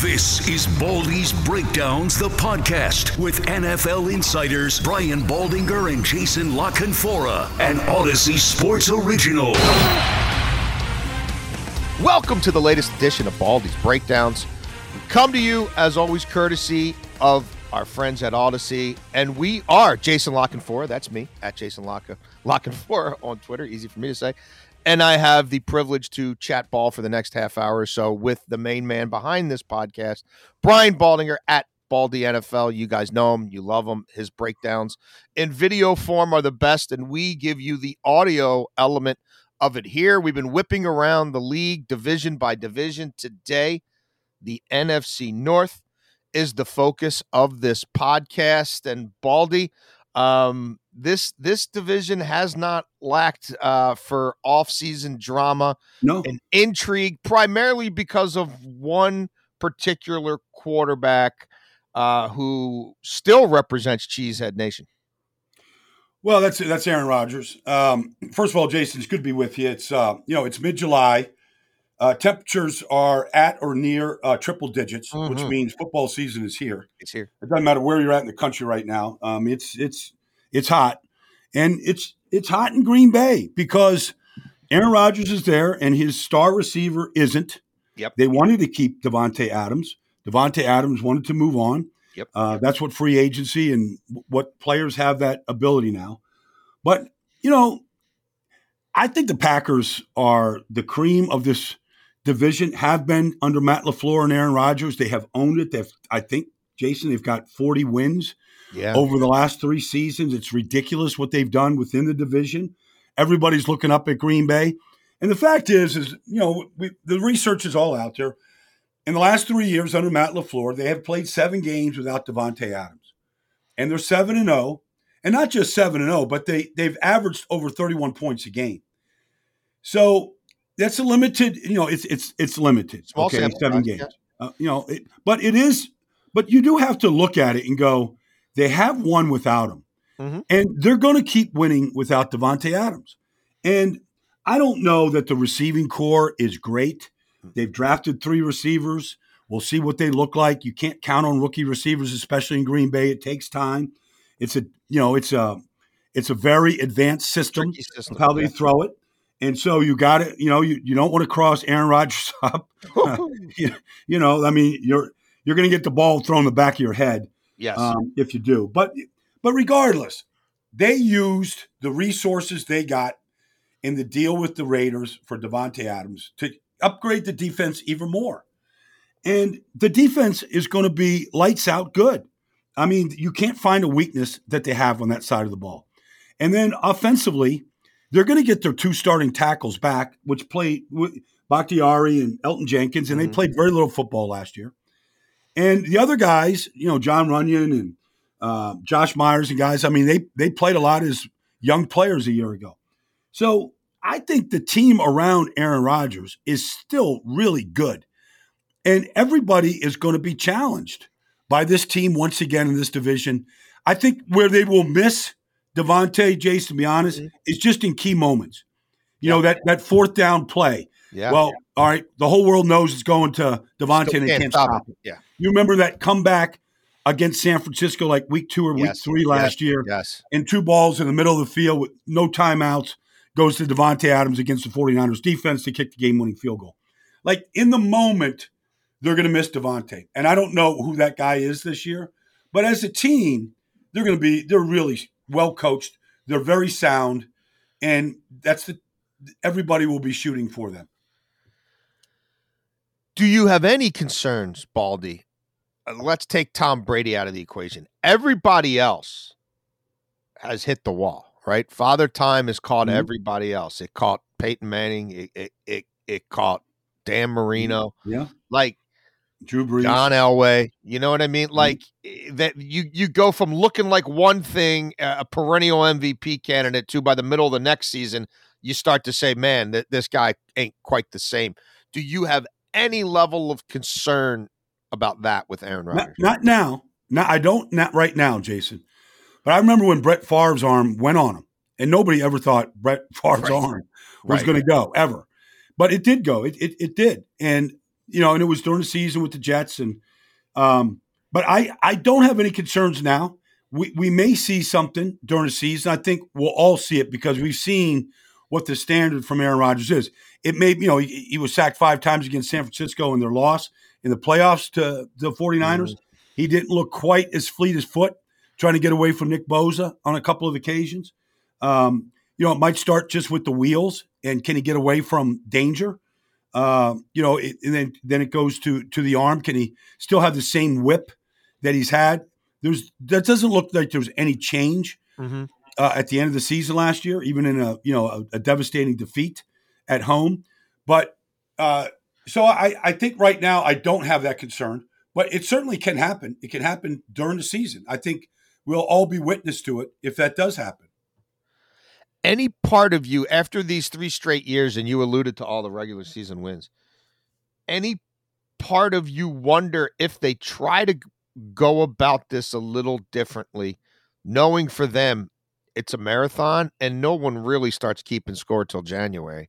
This is Baldy's Breakdowns, the podcast with NFL insiders Brian Baldinger and Jason La Canfora, an Audacy Sports original. Welcome to the latest edition of Baldy's Breakdowns. We come to you, as always, courtesy of our friends at Audacy. And we are Jason La Canfora. That's me, at Jason Lock- La Canfora on Twitter. Easy for me to say. And I have the privilege to chat ball for the next half hour or so with the main man behind this podcast, Brian Baldinger at Baldy NFL. You guys know him, you love him. His breakdowns in video form are the best, and we give you the audio element of it here. We've been whipping around the league division by division. Today, the NFC North is the focus of this podcast. And Baldy, um, this this division has not lacked uh, for off-season drama No, and intrigue, primarily because of one particular quarterback uh, who still represents Cheesehead Nation. well, that's that's Aaron Rodgers. Um, first of all, Jason, it's good to be with you. It's uh, you know it's mid July. Uh, temperatures are at or near uh, triple digits, which Mhm. means football season is here. It's here. It doesn't matter where you're at in the country right now. Um, it's it's it's hot, and it's it's hot in Green Bay because Aaron Rodgers is there and his star receiver isn't. Yep. They wanted to keep Davante Adams. Davante Adams wanted to move on. Yep. Uh, that's what free agency and what players have that ability now. But you know, I think the Packers are the cream of this division. Have been under Matt LaFleur and Aaron Rodgers. They have owned it. They've, I think, Jason, they've got forty wins Yeah. over the last three seasons. It's ridiculous what they've done within the division. Everybody's looking up at Green Bay, and the fact is, is you know we, the research is all out there. In the last three years under Matt LaFleur, they have played seven games without Davante Adams, and they're seven and zero, and not just seven and zero, but they they've averaged over thirty one points a game. So that's a limited. You know, it's it's it's limited. Small okay, seven size, games. yeah. Uh, you know, it, but it is. But you do have to look at it and go, they have won without him, Mhm. and they're going to keep winning without Davante Adams. And I don't know that the receiving core is great. They've drafted three receivers. We'll see what they look like. You can't count on rookie receivers, especially in Green Bay. It takes time. It's a you know it's a it's a very advanced system system, of how they yeah. throw it. And so you got to, you know, you, you don't want to cross Aaron Rodgers up. you, you know, I mean, you're you're going to get the ball thrown in the back of your head yes. um, if you do. But but regardless, they used the resources they got in the deal with the Raiders for Davante Adams to upgrade the defense even more. And the defense is going to be lights out good. I mean, you can't find a weakness that they have on that side of the ball. And then offensively, they're going to get their two starting tackles back, which played Bakhtiari and Elgton Jenkins, and they played very little football last year. And the other guys, you know, Jon Runyan and uh, Josh Myers and guys, I mean, they they played a lot as young players a year ago. So I think the team around Aaron Rodgers is still really good. And everybody is going to be challenged by this team once again in this division. I think where they will miss Davante, Jason, to be honest, Mhm. is just in key moments. You know, that that fourth down play. yeah. Well, all right, the whole world knows it's going to Davante Still and they can't stop it. Yeah. You remember that comeback against San Francisco like week two or week Yes. three last year? Yes. and two balls in the middle of the field with no timeouts goes to Davante Adams against the 49ers defense to kick the game winning field goal. Like in the moment, they're going to miss Davante. And I don't know who that guy is this year, but as a team, they're going to be, they're really well coached. They're very sound. And that's the, everybody will be shooting for them. Do you have any concerns, Baldy? Uh, Let's take Tom Brady out of the equation. Everybody else has hit the wall, right? Father Time has caught Mhm. everybody else. It caught Peyton Manning. It it it, it caught Dan Marino. Yeah. Like Drew Brees. John Elway. You know what I mean? Like eh, that you you go from looking like one thing, a perennial MVP candidate, to by the middle of the next season, you start to say, "Man, th- this guy ain't quite the same." Do you have any level of concern about that with Aaron Not, Rodgers? not now. Not, I don't, not right now, Jason. But I remember when Brett Favre's arm went on him, and nobody ever thought Brett Favre's Right. arm was Right. going to go ever. But it did go. It, it, it did. And you know, and it was during the season with the Jets, and um, but I I don't have any concerns now. We we may see something during the season. I think we'll all see it because we've seen what the standard from Aaron Rodgers is. It may, you know, he, he was sacked five times against San Francisco in their loss in the playoffs to the 49ers. Mm-hmm. He didn't look quite as fleet as foot trying to get away from Nick Bosa on a couple of occasions. Um, you know, it might start just with the wheels and can he get away from danger? Uh, you know, it, and then then it goes to to the arm. Can he still have the same whip that he's had? There's that doesn't look like there's any change mm-hmm. uh, at the end of the season last year, even in a you know a, a devastating defeat at home. But uh, so I, I think right now I don't have that concern, but it certainly can happen. It can happen during the season. I think we'll all be witness to it if that does happen. Any part of you after these three straight years, and you alluded to all the regular season wins, any part of you wonder if they try to go about this a little differently, knowing for them it's a marathon and no one really starts keeping score till January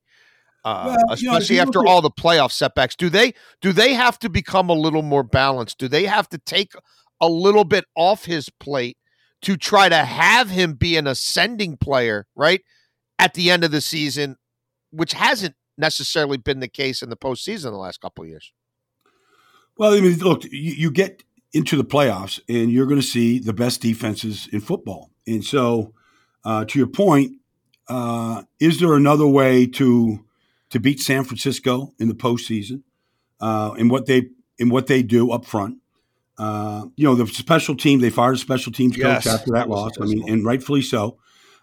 uh, well, especially know, after all the playoff setbacks. Do they do they have to become a little more balanced? Do they have to take a little bit off his plate to try to have him be an ascending player, right? At the end of the season, which hasn't necessarily been the case in the postseason the last couple of years. Well, I mean, look, you, you get into the playoffs and you're going to see the best defenses in football. And so, uh, to your point, uh, is there another way to to beat San Francisco in the postseason uh, and what they in what they do up front. Uh, you know, the special team they fired a special teams coach after that loss. I mean, and rightfully so.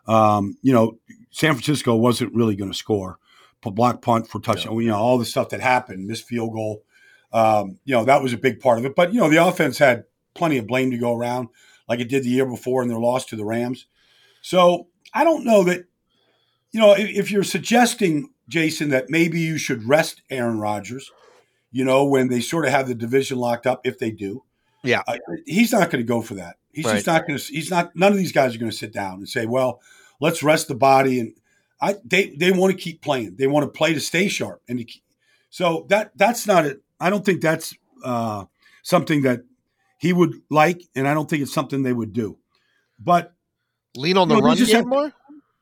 Um, you know, San Francisco wasn't really going to score. But block punt for touchdown. Yeah. You know, all the stuff that happened, this field goal. Um, you know, that was a big part of it. But you know, the offense had plenty of blame to go around, like it did the year before in their loss to the Rams. So I don't know that. You know, if, if you're suggesting Jason, that maybe you should rest Aaron Rodgers, you know, when they sort of have the division locked up, if they do. Yeah. Uh, he's not going to go for that. He's right. just not going to, he's not, none of these guys are going to sit down and say, well, let's rest the body. And I, they, they want to keep playing. They want to play to stay sharp. And to, so that, that's not it. I don't think that's uh, something that he would like. And I don't think it's something they would do. But lean on the you know, run have, more?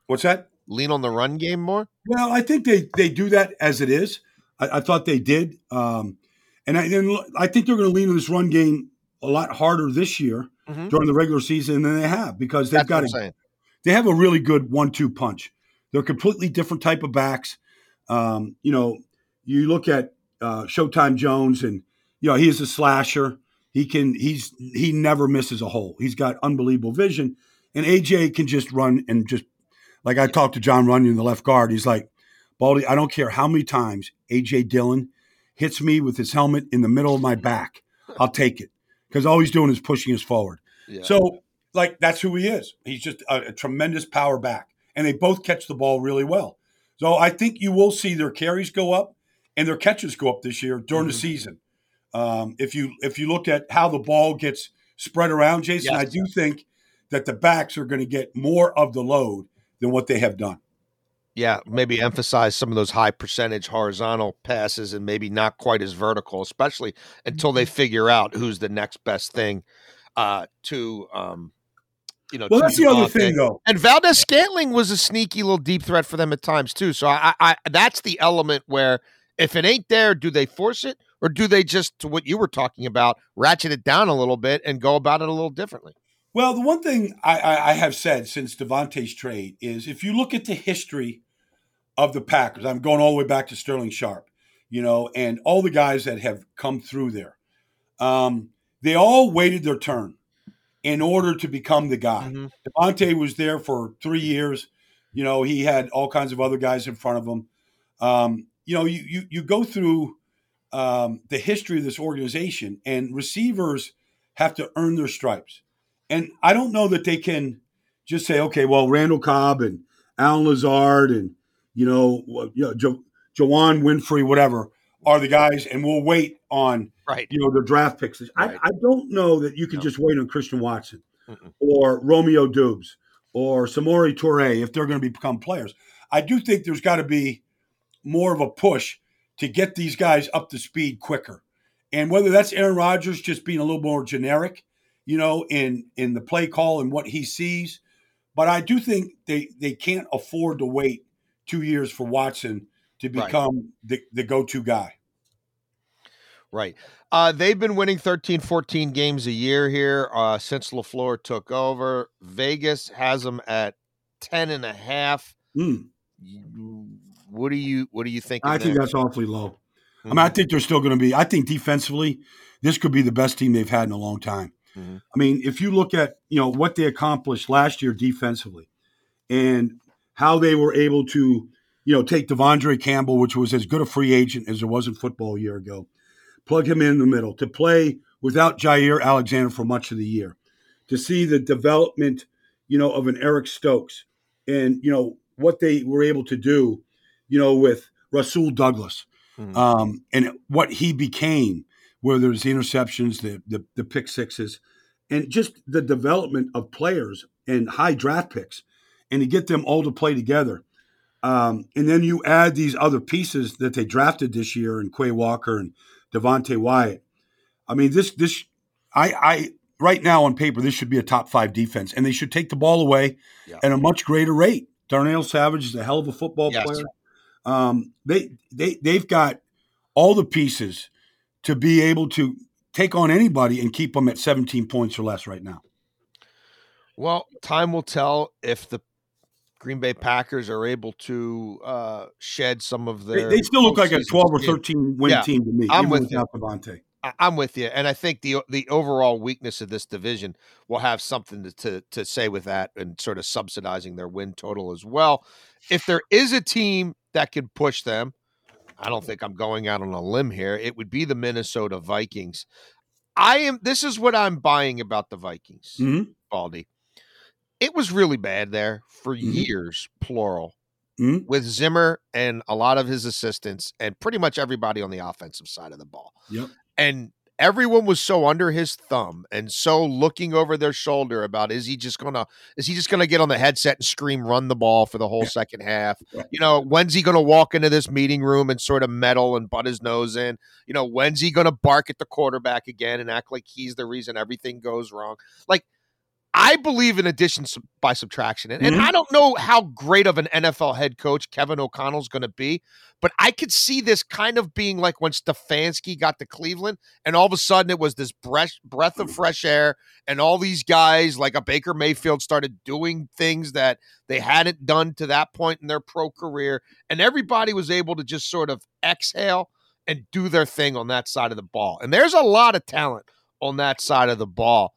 What's that? Lean on the run game more? Well, I think they they do that as it is. I, I thought they did, um, and I and I think they're going to lean on this run game a lot harder this year mm-hmm. during the regular season than they have because they've That's got a, they have a really good one-two punch. They're completely different type of backs. Um, you know, you look at uh, Showtime Jones, and you know he's a slasher. He can he's he never misses a hole. He's got unbelievable vision, and AJ can just run and just like I talked to Jon Runyan, the left guard. He's like, Baldy, I don't care how many times AJ Dillon hits me with his helmet in the middle of my back. I'll take it because all he's doing is pushing us forward. Yeah. So, like, that's who he is. He's just a, a, tremendous power back, and they both catch the ball really well. So, I think you will see their carries go up and their catches go up this year during mm-hmm. the season. Um, if you if you look at how the ball gets spread around, Jason, yes. I do think that the backs are going to get more of the load than what they have done. Yeah, maybe emphasize some of those high percentage horizontal passes and maybe not quite as vertical, especially until they mm-hmm. figure out who's the next best thing uh, to um, you know. Well, that's the other thing, though. And Valdes-Scantling was a sneaky little deep threat for them at times too. So I, I, that's the element where if it ain't there, do they force it or do they just, to what you were talking about, ratchet it down a little bit and go about it a little differently? Well, the one thing I, I, I have said since Davante's trade is if you look at the history of the Packers, I'm going all the way back to Sterling Sharpe, you know, and all the guys that have come through there, um, they all waited their turn in order to become the guy. mm hmm Davante was there for three years. You know, he had all kinds of other guys in front of him. Um, you know, you, you, you go through um, the history of this organization, and receivers have to earn their stripes. And I don't know that they can just say, okay, well, Randall Cobb and Allen Lazard and, you know, uh, you know jo- Juwann Winfree, whatever, are the guys, and we'll wait on, right. you know, the draft picks. Right. I, I, don't know that you can no. just wait on Christian Watson Mm-mm. or Romeo Doubs or Samori Toure if they're going to become players. I do think there's got to be more of a push to get these guys up to speed quicker. And whether that's Aaron Rodgers just being a little more generic, you know, in in the play call and what he sees, but I do think they they can't afford to wait two years for Watson to Right. become the, the go to guy. Right. Uh, they've been winning 13, 14 games a year here uh, since LaFleur took over. Vegas has them at 10 and a half. Mm, What do you what do you think? I think that's awfully low. I mean, I think they're still going to be. I think defensively, this could be the best team they've had in a long time. Mhm. I mean, if you look at you know what they accomplished last year defensively, and how they were able to you know take De'Vondre Campbell, which was as good a free agent as there was in football a year ago, plug him in the middle to play without Jaire Alexander for much of the year, to see the development you know of an Eric Stokes, and you know what they were able to do, you know with Rasul Douglas Mhm. um, and what he became, where there's the interceptions, the, the the pick sixes, and just the development of players and high draft picks, and to get them all to play together. Um, and then you add these other pieces that they drafted this year, and Quay Walker and Devonte Wyatt. I mean, this this I I right now on paper this should be a top five defense, and they should take the ball away Yeah. at a much greater rate. Darnell Savage is a hell of a football Yes. player. Um, they they they've got all the pieces to be able to take on anybody and keep them at 17 points or less right now. Well, time will tell if the Green Bay Packers are able to uh, shed some of They, their. they still look like a 12 or steam. 13 win Yeah, team to me, I'm with you. Devontae. I'm with you, and I think the the overall weakness of this division will have something to, to to say with that, and sort of subsidizing their win total as well. If there is a team that can push them, I don't think I'm going out on a limb here. It would be the Minnesota Vikings. I am. This is what I'm buying about the Vikings, Mhm. Baldy. It was really bad there for Mhm. years, plural, Mhm. with Zimmer and a lot of his assistants, and pretty much everybody on the offensive side of the ball Yep. and everyone was so under his thumb and so looking over their shoulder about is he just gonna is he just gonna get on the headset and scream run the ball for the whole Yeah. second half Yeah. you know when's he gonna walk into this meeting room and sort of meddle and butt his nose in you know when's he gonna bark at the quarterback again and act like he's the reason everything goes wrong like I believe in addition by subtraction. And, and Mhm. I don't know how great of an NFL head coach Kevin O'Connell's going to be, but I could see this kind of being like when Stefanski got to Cleveland, and all of a sudden it was this breath, breath of fresh air, and all these guys, like a Baker Mayfield, started doing things that they hadn't done to that point in their pro career. And everybody was able to just sort of exhale and do their thing on that side of the ball. And there's a lot of talent on that side of the ball.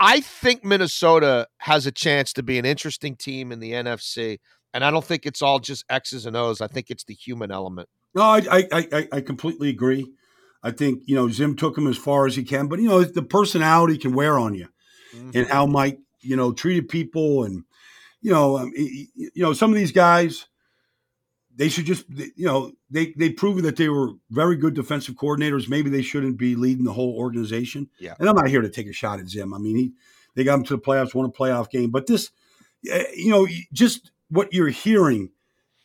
I- think Minnesota has a chance to be an interesting team in the NFC, and I don't think it's all just X's and O's. I think it's the human element. No, I, I, I, I completely agree. I think, you know, Zim took him as far as he can, but, you know, the personality can wear on you. and how Mike, you know, treated people, and you know, um, you know, some of these guys, they should just, you know, they they proved that they were very good defensive coordinators. Maybe they shouldn't be leading the whole organization. Yeah. and I'm not here to take a shot at Zim. I mean, he they got him to the playoffs, won a playoff game, but this, eh, you know, just what you're hearing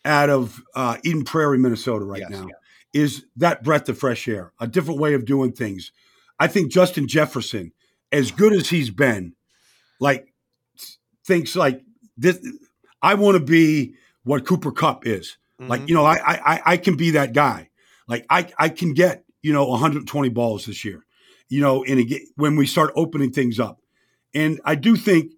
out of uh, Eden Prairie, Minnesota, right Yes. now, is that breath of fresh air, a different way of doing things. I think Justin Jefferson, as good as he's been, like thinks like this. I want to be what Cooper Kupp is. Like you know, I I I- can be that guy. Like I I can get you know 120 balls this year. You know, and again, when we start opening things up, and I do think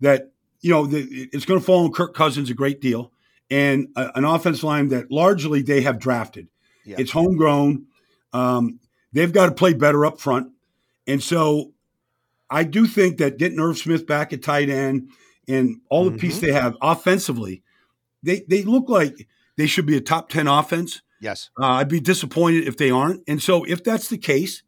that you know the, it's going to fall on Kirk Cousins a great deal, and a, an offense line that largely they have drafted. Yeah. It's homegrown. Um, they've got to play better up front, and so I do think that getting Irv Smith back at tight end and all the piece they have offensively, they they look like they should be a top ten offense. yes. Uh, I'd be disappointed if they aren't. And so, if that's the case,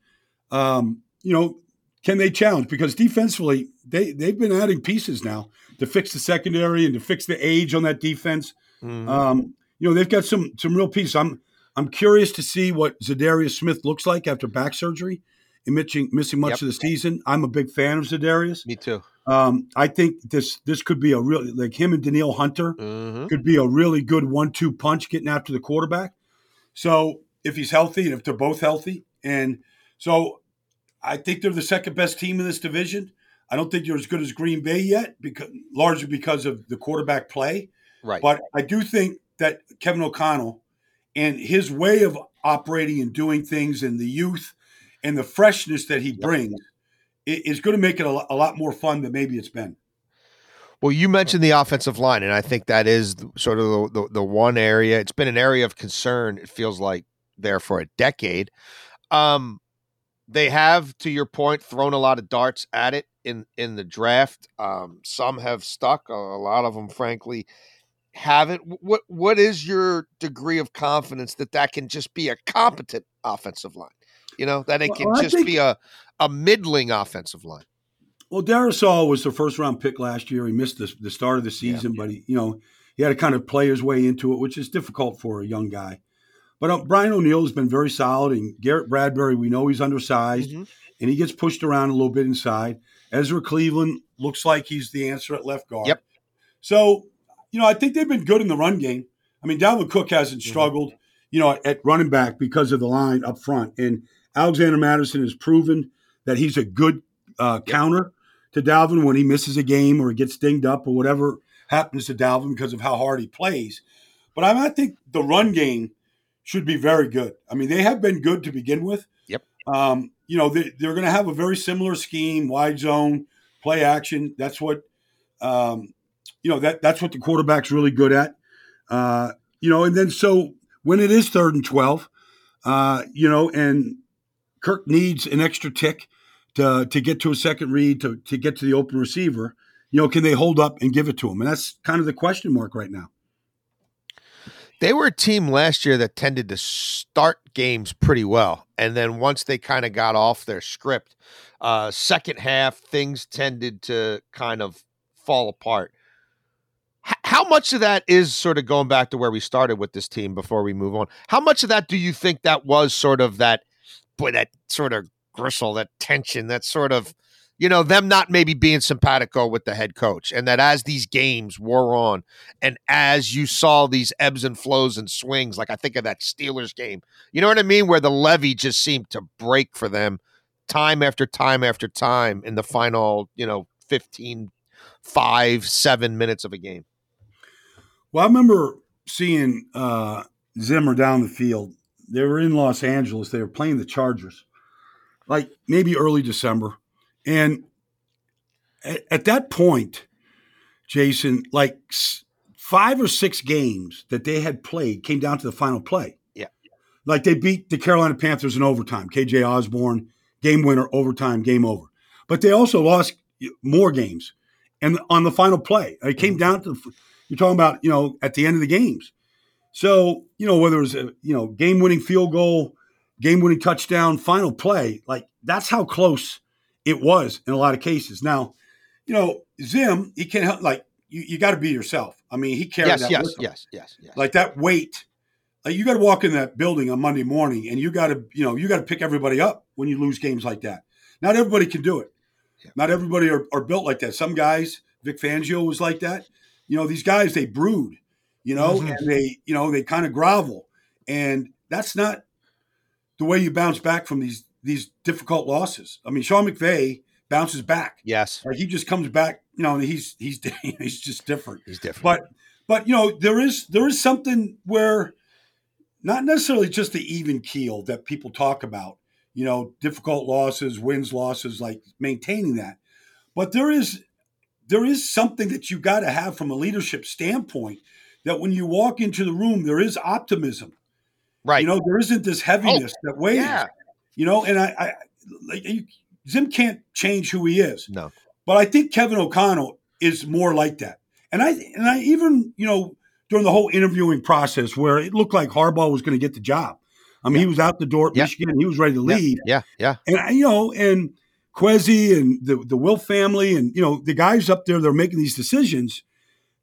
um, you know, can they challenge? Because defensively, they they've been adding pieces now to fix the secondary and to fix the age on that defense. Mhm. Um, you know, they've got some some real pieces. I'm I'm curious to see what Za'Darius Smith looks like after back surgery and missing missing much Yep. of the season. I'm a big fan of Za'Darius. Me too. Um, I think this this could be a real like him and Danielle Hunter Mhm. could be a really good one-two punch getting after the quarterback. So if he's healthy and if they're both healthy, and so I think they're the second best team in this division. I don't think you're as good as Green Bay yet, because largely because of the quarterback play. Right. But I do think that Kevin O'Connell and his way of operating and doing things and the youth and the freshness that he brings is going to make it a lot more fun than maybe it's been. Well, you mentioned the offensive line, and I think that is sort of the, the, the one area. It's been an area of concern. It feels like there for a decade. Um, they have, to your point, thrown a lot of darts at it in in the draft. Um, some have stuck. A, a lot of them, frankly, haven't. What what is your degree of confidence that that can just be a competent offensive line? You know that it can well, just think, be a a middling offensive line. Well, Darrisaw was the first round pick last year. He missed the, the start of the season, yeah. but he, you know, he had to kind of play his way into it, which is difficult for a young guy. But uh, Brian O'Neill has been very solid, and Garrett Bradbury, we know he's undersized, mm-hmm. and he gets pushed around a little bit inside. Ezra Cleveland looks like he's the answer at left guard. Yep. So, you know, I think they've been good in the run game. I mean, Dalvin Cook hasn't mm-hmm. struggled, you know, at running back because of the line up front, and Alexander Mattison has proven that he's a good uh, counter to Dalvin when he misses a game or gets dinged up or whatever happens to Dalvin because of how hard he plays. But I, mean, I think the run game should be very good. I mean, they have been good to begin with. Yep. Um, you know, they, are going to have a very similar scheme, wide zone, play action. That's what, um, you know, that that's what the quarterback's really good at. Uh, you know, and then so when it is third and 12, uh, you know, and Kirk needs an extra tick to to get to a second read to to get to the open receiver. You know, can they hold up and give it to him? And that's kind of the question mark right now. They were a team last year that tended to start games pretty well, and then once they kind of got off their script, uh, second half things tended to kind of fall apart. How much of that is sort of going back to where we started with this team before we move on? How much of that do you think that was sort of that boy, that sort of gristle, that tension, that sort of, you know, them not maybe being simpatico with the head coach. And that as these games wore on and as you saw these ebbs and flows and swings, like I think of that Steelers game, you know what I mean? Where the levee just seemed to break for them time after time after time in the final, you know, 15, five, seven minutes of a game. Well, I remember seeing uh, Zimmer down the field they were in Los Angeles. They were playing the Chargers, like maybe early December. And at, at that point, Jason, like five or six games that they had played came down to the final play. Yeah. Like they beat the Carolina Panthers in overtime, KJ Osborn, game winner, overtime, game over. But they also lost more games. And on the final play, it came mm-hmm. down to, you're talking about, you know, at the end of the games. So, you know, whether it was a, you know, game winning field goal, game winning touchdown, final play, like that's how close it was in a lot of cases. Now, you know, Zim, he can't help, like, you, you got to be yourself. I mean, he carried yes, that. Yes, yes, yes, yes. Like that weight. Like you got to walk in that building on Monday morning and you got to, you know, you got to pick everybody up when you lose games like that. Not everybody can do it. Yeah. Not everybody are, are built like that. Some guys, Vic Fangio was like that. You know, these guys, they brood you know, mm-hmm. and they, you know, they kind of grovel. And that's not the way you bounce back from these these difficult losses. I mean, Sean McVay bounces back. Yes. Like he just comes back, you know, he's he's he's just different. He's different. But but you know, there is there is something where not necessarily just the even keel that people talk about, you know, difficult losses, wins, losses, like maintaining that. But there is there is something that you got to have from a leadership standpoint that when you walk into the room, there is optimism. Right. You know, there isn't this heaviness oh, that weighs. Yeah. You know, and I, I like you, Zim can't change who he is. No. But I think Kevin O'Connell is more like that. And I and I even, you know, during the whole interviewing process where it looked like Harbaugh was going to get the job. I mean, yeah. he was out the door at yeah. Michigan. He was ready to leave. Yeah, yeah. yeah. And you know, and Kwesi and the the Wilf family and you know the guys up there that are making these decisions,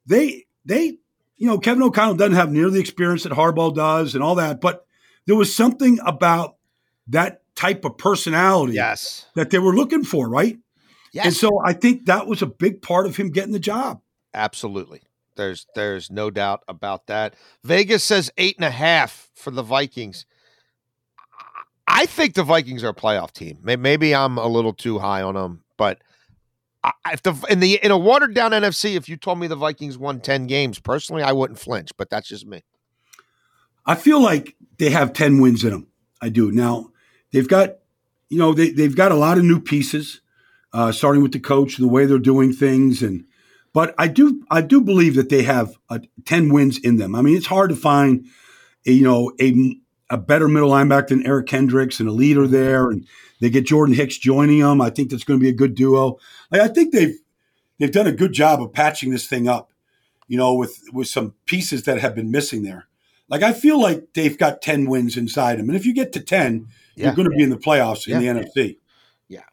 they they you know, Kevin O'Connell doesn't have near the experience that Harbaugh does and all that, but there was something about that type of personality yes. that they were looking for, right? Yes. And so I think that was a big part of him getting the job. Absolutely. There's there's no doubt about that. Vegas says eight and a half for the Vikings. I think the Vikings are a playoff team. Maybe I'm a little too high on them, but if the in the in a watered down NFC, if you told me the Vikings won ten games, personally, I wouldn't flinch. But that's just me. I feel like they have ten wins in them. I do. Now they've got, you know, they they've got a lot of new pieces, uh, starting with the coach, the way they're doing things, and but I do I do believe that they have a, ten wins in them. I mean, it's hard to find, a, you know, a a better middle linebacker than Eric Kendricks and a leader there, and they get Jordan Hicks joining them. I think that's going to be a good duo. Like, I think they've they've done a good job of patching this thing up, you know, with with some pieces that have been missing there. Like I feel like they've got ten wins inside them, and if you get to ten, yeah. you're going to be in the playoffs yeah. in the NFC. Yeah,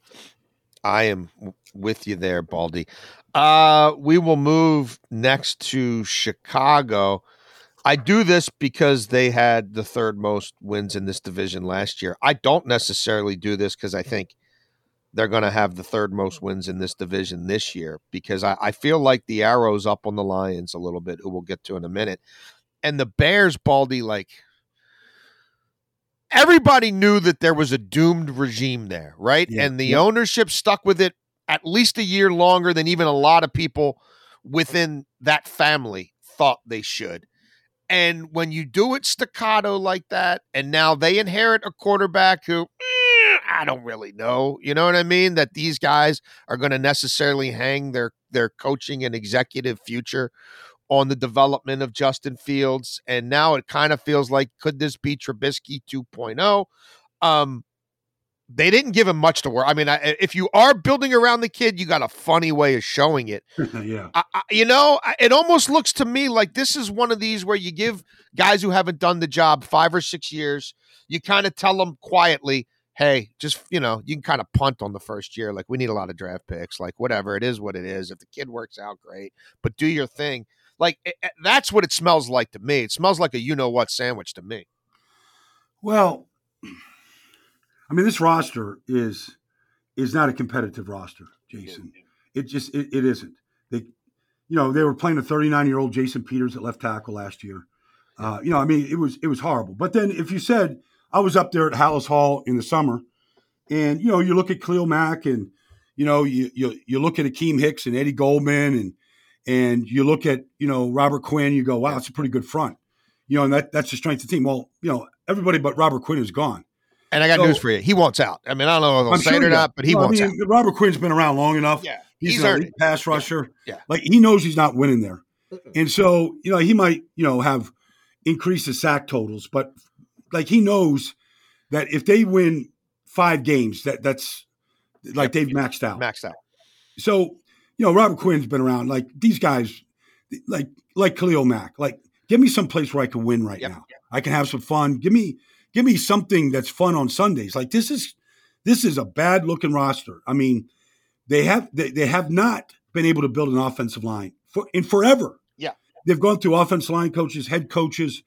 I am with you there, Baldy. Uh, we will move next to Chicago. I do this because they had the third most wins in this division last year. I don't necessarily do this because I think they're going to have the third most wins in this division this year because I, I, feel like the arrow's up on the Lions a little bit, who we'll get to in a minute. And the Bears, Baldy, like everybody knew that there was a doomed regime there, right? Yeah. And the yeah. ownership stuck with it at least a year longer than even a lot of people within that family thought they should. And when you do it staccato like that, and now they inherit a quarterback who eh, I don't really know, you know what I mean? That these guys are going to necessarily hang their their coaching and executive future on the development of Justin Fields. And now it kind of feels like could this be Trubisky 2.0? Um, they didn't give him much to work. I mean, I, eh, if you are building around the kid, you got a funny way of showing it. yeah. I, I, you know, it almost looks to me like this is one of these where you give guys who haven't done the job five or six years, you kind of tell them quietly, hey, just, you know, you can kind of punt on the first year. Like, we need a lot of draft picks. Like, whatever. It is what it is. If the kid works out, great. But do your thing. Like, it, that's what it smells like to me. It smells like a you know what sandwich to me. Well, I mean, this roster is is not a competitive roster, Jason. It just it, it isn't. They, you know, they were playing a 39 year old Jason Peters at left tackle last year. Uh, you know, I mean, it was it was horrible. But then if you said I was up there at Halas Hall in the summer, and you know, you look at Khalil Mack and you know, you you you look at Akiem Hicks and Eddie Goldman and and you look at you know Robert Quinn, you go, wow, it's a pretty good front. You know, and that that's the strength of the team. Well, you know, everybody but Robert Quinn is gone. And I got so, news for you. He wants out. I mean, I don't know if I'm say sure it or not, but he wants I mean, out. Robert Quinn's been around long enough. Yeah. He's, he's an pass rusher. Yeah. yeah. Like he knows he's not winning there. And so, you know, he might, you know, have increased his sack totals, but like he knows that if they win five games, that that's like they've maxed out. Maxed out. So, you know, Robert Quinn's been around. Like these guys, like like Khalil Mack, like give me some place where I can win right yep. now. I can have some fun. Give me give me something that's fun on Sundays. Like this is this is a bad looking roster. I mean, they have they, they have not been able to build an offensive line for in forever. Yeah, they've gone through offensive line coaches, head coaches.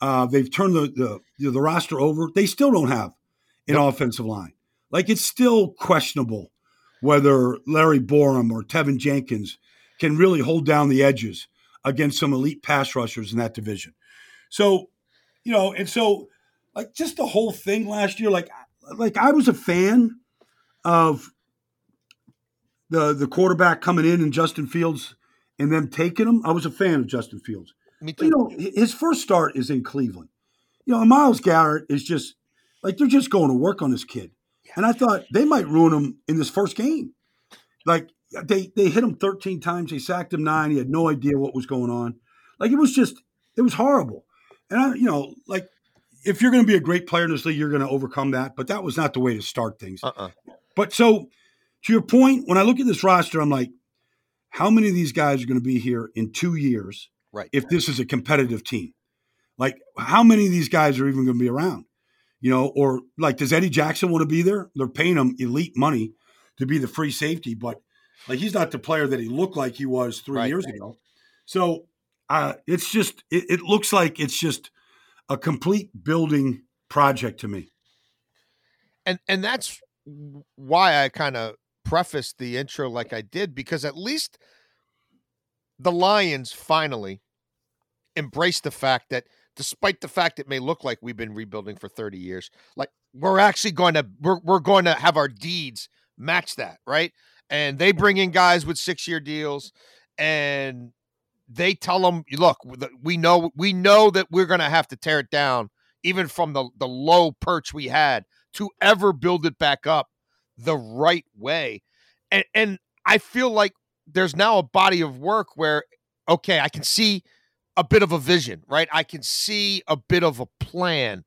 Uh, they've turned the, the you know, the roster over. They still don't have an yep. offensive line. Like it's still questionable whether Larry Borom or Teven Jenkins can really hold down the edges against some elite pass rushers in that division. So, you know, and so like just the whole thing last year. Like, like I was a fan of the the quarterback coming in and Justin Fields and them taking him. I was a fan of Justin Fields. Me too. You know, his first start is in Cleveland. You know, Myles Garrett is just like they're just going to work on this kid. And I thought they might ruin him in this first game. Like they they hit him 13 times, they sacked him nine. He had no idea what was going on. Like it was just it was horrible. And I, you know, like if you're going to be a great player in this league, you're going to overcome that. But that was not the way to start things. Uh-uh. But so, to your point, when I look at this roster, I'm like, how many of these guys are going to be here in two years? Right. If this is a competitive team, like how many of these guys are even going to be around? You know, or like, does Eddie Jackson want to be there? They're paying him elite money to be the free safety, but like he's not the player that he looked like he was three right. years ago. So uh, it's just, it, it looks like it's just a complete building project to me. And and that's why I kind of prefaced the intro like I did because at least the Lions finally embrace the fact that despite the fact it may look like we've been rebuilding for 30 years, like we're actually going to we're, we're going to have our deeds match that, right? And they bring in guys with 6-year deals and they tell them, look, we know we know that we're going to have to tear it down even from the the low perch we had to ever build it back up the right way. And and I feel like there's now a body of work where okay, I can see a bit of a vision, right? I can see a bit of a plan.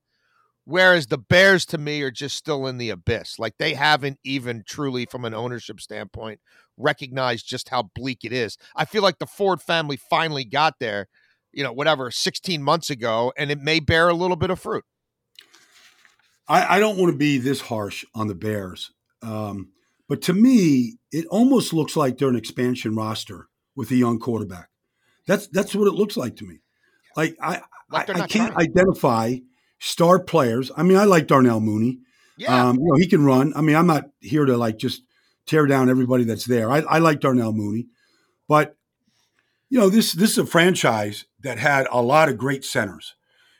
Whereas the Bears to me are just still in the abyss. Like they haven't even truly, from an ownership standpoint, recognized just how bleak it is. I feel like the Ford family finally got there, you know, whatever, 16 months ago, and it may bear a little bit of fruit. I, I don't want to be this harsh on the Bears. Um, but to me, it almost looks like they're an expansion roster with a young quarterback. That's that's what it looks like to me. Like I like I, I, can't trying. identify star players. I mean, I like Darnell Mooney. Yeah. Um, you know, he can run. I mean, I'm not here to like just tear down everybody that's there. I, I like Darnell Mooney, but you know, this this is a franchise that had a lot of great centers.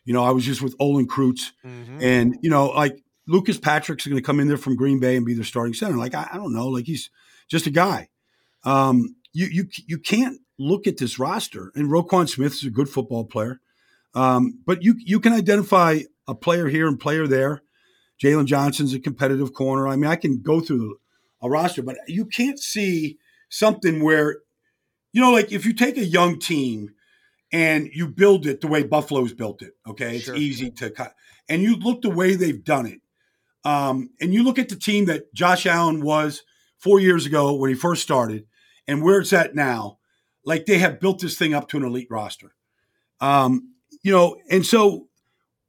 You know, I was just with Olin Kreutz, mm-hmm. and you know, like Lucas Patrick's going to come in there from Green Bay and be their starting center. Like I, I don't know, like he's just a guy. Um, you you you can't look at this roster, and Roquan Smith is a good football player, um, but you you can identify a player here and player there. Jaylon Johnson's a competitive corner. I mean, I can go through a roster, but you can't see something where, you know, like if you take a young team and you build it the way Buffalo's built it, okay, it's sure. easy to cut, and you look the way they've done it, um, and you look at the team that Josh Allen was four years ago when he first started, and where it's at now, like they have built this thing up to an elite roster. Um, you know, and so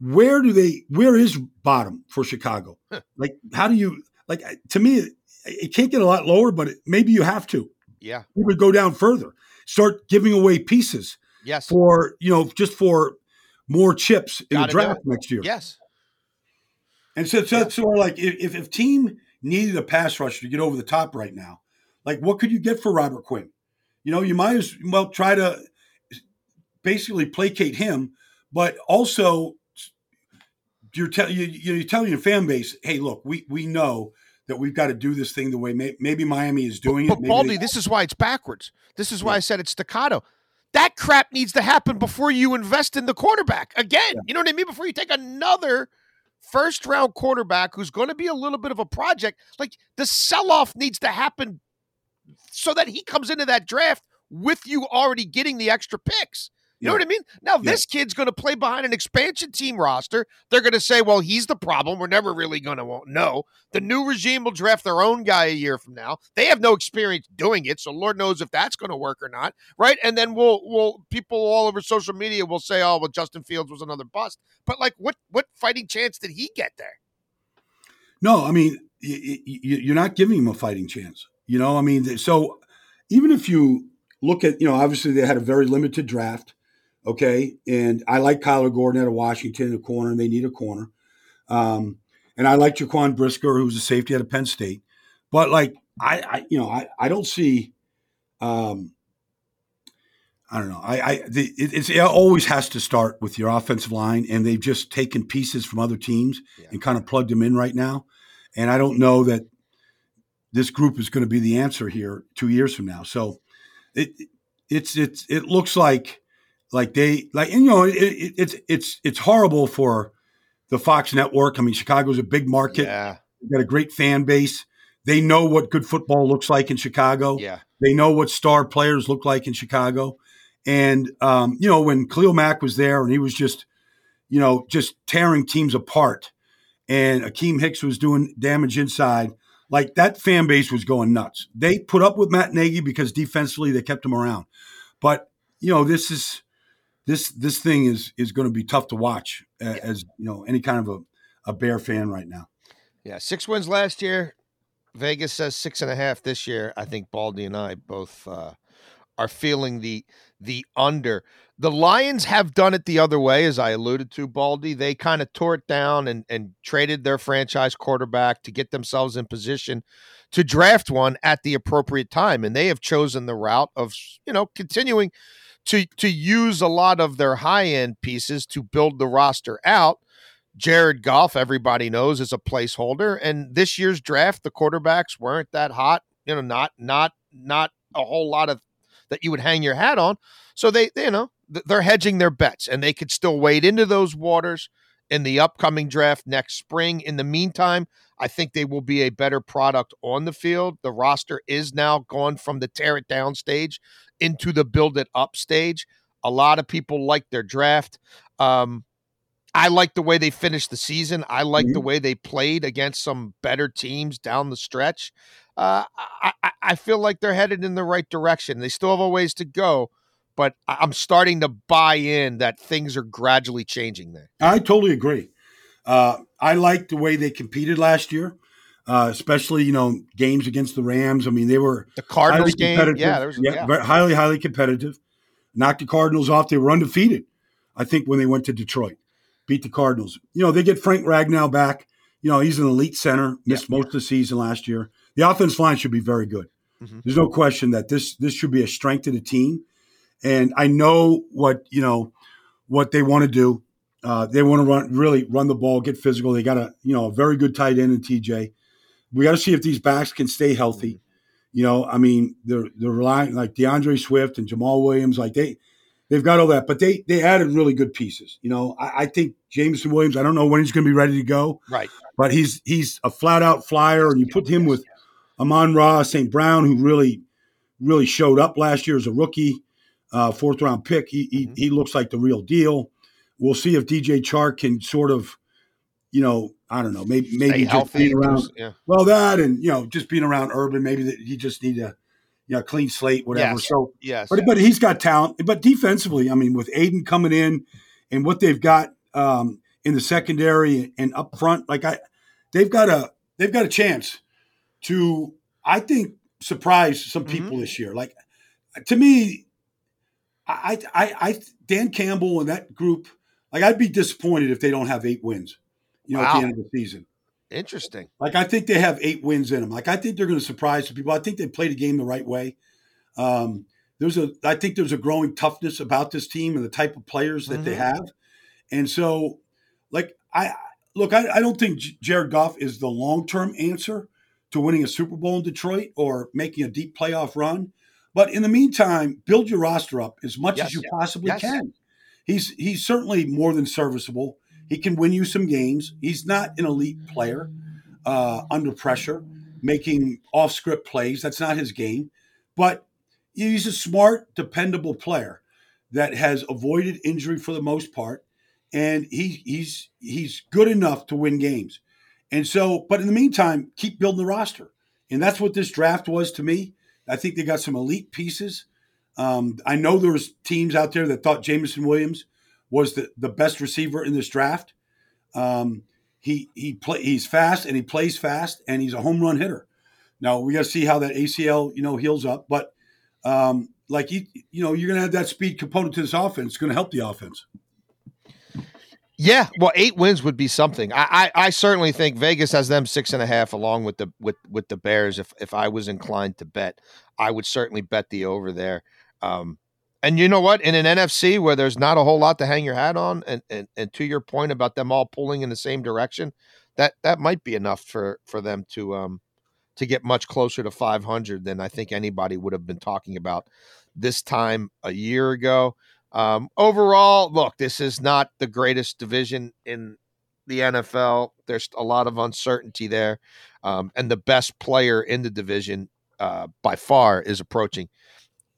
where do they where is bottom for Chicago? Huh. Like how do you like to me it, can't get a lot lower, but it, maybe you have to. Yeah. You would go down further. Start giving away pieces. Yes. For, you know, just for more chips in Gotta the draft next year. Yes. And so, so, yeah. so like if, if team needed a pass rusher to get over the top right now, like what could you get for Robert Quinn? You know, you might as well try to basically placate him, but also you're telling you you're telling your fan base, hey, look, we we know that we've got to do this thing the way may- maybe Miami is doing but, it. But Baldy, they- this is why it's backwards. This is why yeah. I said it's staccato. That crap needs to happen before you invest in the quarterback again. Yeah. You know what I mean? Before you take another first round quarterback who's going to be a little bit of a project. Like the sell off needs to happen so that he comes into that draft with you already getting the extra picks. You yeah. know what I mean? Now, yeah. this kid's going to play behind an expansion team roster. They're going to say, well, he's the problem. We're never really going to know. The new regime will draft their own guy a year from now. They have no experience doing it, so Lord knows if that's going to work or not, right? And then we'll, we'll people all over social media will say, oh, well, Justin Fields was another bust. But like, what what fighting chance did he get there? No, I mean, you're not giving him a fighting chance. You know, I mean, so even if you look at, you know, obviously they had a very limited draft. Okay. And I like Kyler Gordon out of Washington in a corner, and they need a corner. Um, and I like Jaquan Brisker, who's a safety out of Penn State. But like, I, I you know, I, I don't see, um, I don't know. I, I the, it, it, always has to start with your offensive line, and they've just taken pieces from other teams yeah. and kind of plugged them in right now. And I don't know that this group is going to be the answer here two years from now. So it it's it's it looks like like they like you know it, it, it's it's it's horrible for the Fox network. I mean, Chicago's a big market. Yeah. They've got a great fan base. They know what good football looks like in Chicago. Yeah. They know what star players look like in Chicago. And um, you know, when Khalil Mack was there and he was just, you know, just tearing teams apart, and Akiem Hicks was doing damage inside, like that fan base was going nuts. They put up with Matt Nagy because defensively they kept him around. But you know, this is this this thing is is going to be tough to watch as, as you know any kind of a, a bear fan right now. Yeah, six wins last year. Vegas says six and a half this year. I think Baldy and I both uh, are feeling the the under. The Lions have done it the other way, as I alluded to, Baldy. They kind of tore it down and, and traded their franchise quarterback to get themselves in position to draft one at the appropriate time. And they have chosen the route of, you know, continuing to to use a lot of their high end pieces to build the roster out. Jared Goff, everybody knows, is a placeholder. And this year's draft, the quarterbacks weren't that hot. You know, not not not a whole lot of that you would hang your hat on. So they, they you know, they're hedging their bets and they could still wade into those waters in the upcoming draft next spring. In the meantime, I think they will be a better product on the field. The roster is now gone from the tear it down stage into the build it up stage. A lot of people like their draft. Um, I like the way they finished the season. I like mm-hmm. the way they played against some better teams down the stretch. Uh, I, I feel like they're headed in the right direction. They still have a ways to go, but I'm starting to buy in that things are gradually changing there. I totally agree. Uh, I like the way they competed last year, uh, especially you know games against the Rams. I mean, they were the Cardinals game. Yeah, there was, yeah, yeah. highly highly competitive. Knocked the Cardinals off. They were undefeated. I think when they went to Detroit, beat the Cardinals. You know, they get Frank Ragnow back. You know, he's an elite center. Missed yeah. most of the season last year. The offense line should be very good. Mm-hmm. There's no question that this this should be a strength of the team. And I know what you know what they want to do. Uh, they want to run really run the ball, get physical. They got a you know a very good tight end in TJ. We got to see if these backs can stay healthy. You know, I mean, they're they're relying like D'Andre Swift and Jamaal Williams, like they they've got all that, but they they added really good pieces. You know, I, I think Jameson Williams. I don't know when he's going to be ready to go, right? But he's he's a flat out flyer, and you put him with Amon Ra St. Brown, who really really showed up last year as a rookie uh, fourth round pick. He, he, mm-hmm. he looks like the real deal. We'll see if DJ Chark can sort of, you know, I don't know, maybe maybe Stay just healthy, being around. Yeah. Well, that and you know, just being around Urban, maybe that he just need a, you know, clean slate, whatever. Yes. So, yes, but but he's got talent. But defensively, I mean, with Aidan coming in and what they've got um, in the secondary and up front, like I, they've got a they've got a chance to, I think, surprise some mm-hmm. people mm-hmm. this year. Like to me, I, I, I, Dan Campbell and that group, like I'd be disappointed if they don't have eight wins, you know, wow. at the end of the season. Interesting. Like I think they have eight wins in them. Like I think they're going to surprise some people. I think they played the game the right way. Um, there's a, I think there's a growing toughness about this team and the type of players that mm-hmm. they have, and so, like I look, I, I don't think Jared Goff is the long term answer to winning a Super Bowl in Detroit or making a deep playoff run. But in the meantime, build your roster up as much yes, as you possibly yes. can. He's he's certainly more than serviceable. He can win you some games. He's not an elite player uh, under pressure, making off script plays. That's not his game. But he's a smart, dependable player that has avoided injury for the most part, and he he's he's good enough to win games. And so, but in the meantime, keep building the roster, and that's what this draft was to me. I think they got some elite pieces. Um, I know there was teams out there that thought Jameson Williams was the, the best receiver in this draft. Um, he he play he's fast and he plays fast and he's a home run hitter. Now we got to see how that ACL you know heals up, but um, like you you know you're going to have that speed component to this offense. It's going to help the offense. Yeah, well, eight wins would be something. I, I, I, certainly think Vegas has them six and a half, along with the with with the Bears. If if I was inclined to bet, I would certainly bet the over there. Um, and you know what? In an NFC where there's not a whole lot to hang your hat on, and, and and to your point about them all pulling in the same direction, that that might be enough for for them to um to get much closer to 500 than I think anybody would have been talking about this time a year ago. Um, overall, look, this is not the greatest division in the NFL. There's a lot of uncertainty there. Um, and the best player in the division uh, by far is approaching,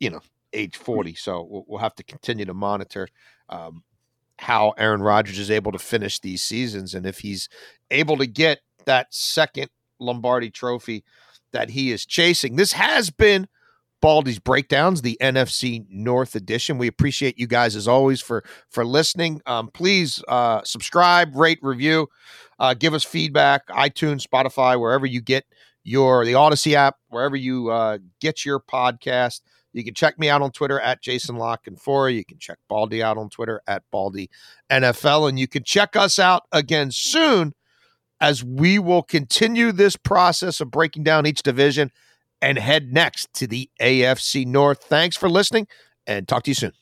you know, age 40. So we'll, we'll have to continue to monitor um, how Aaron Rodgers is able to finish these seasons and if he's able to get that second Lombardi trophy that he is chasing. This has been Baldy's breakdowns, the NFC North edition. We appreciate you guys as always for for listening. Um, please uh, subscribe, rate, review, uh, give us feedback. iTunes, Spotify, wherever you get your the Audacy app, wherever you uh, get your podcast. You can check me out on Twitter at Jason La Canfora. You can check Baldy out on Twitter at Baldy NFL. And you can check us out again soon as we will continue this process of breaking down each division and head next to the AFC North. Thanks for listening and talk to you soon.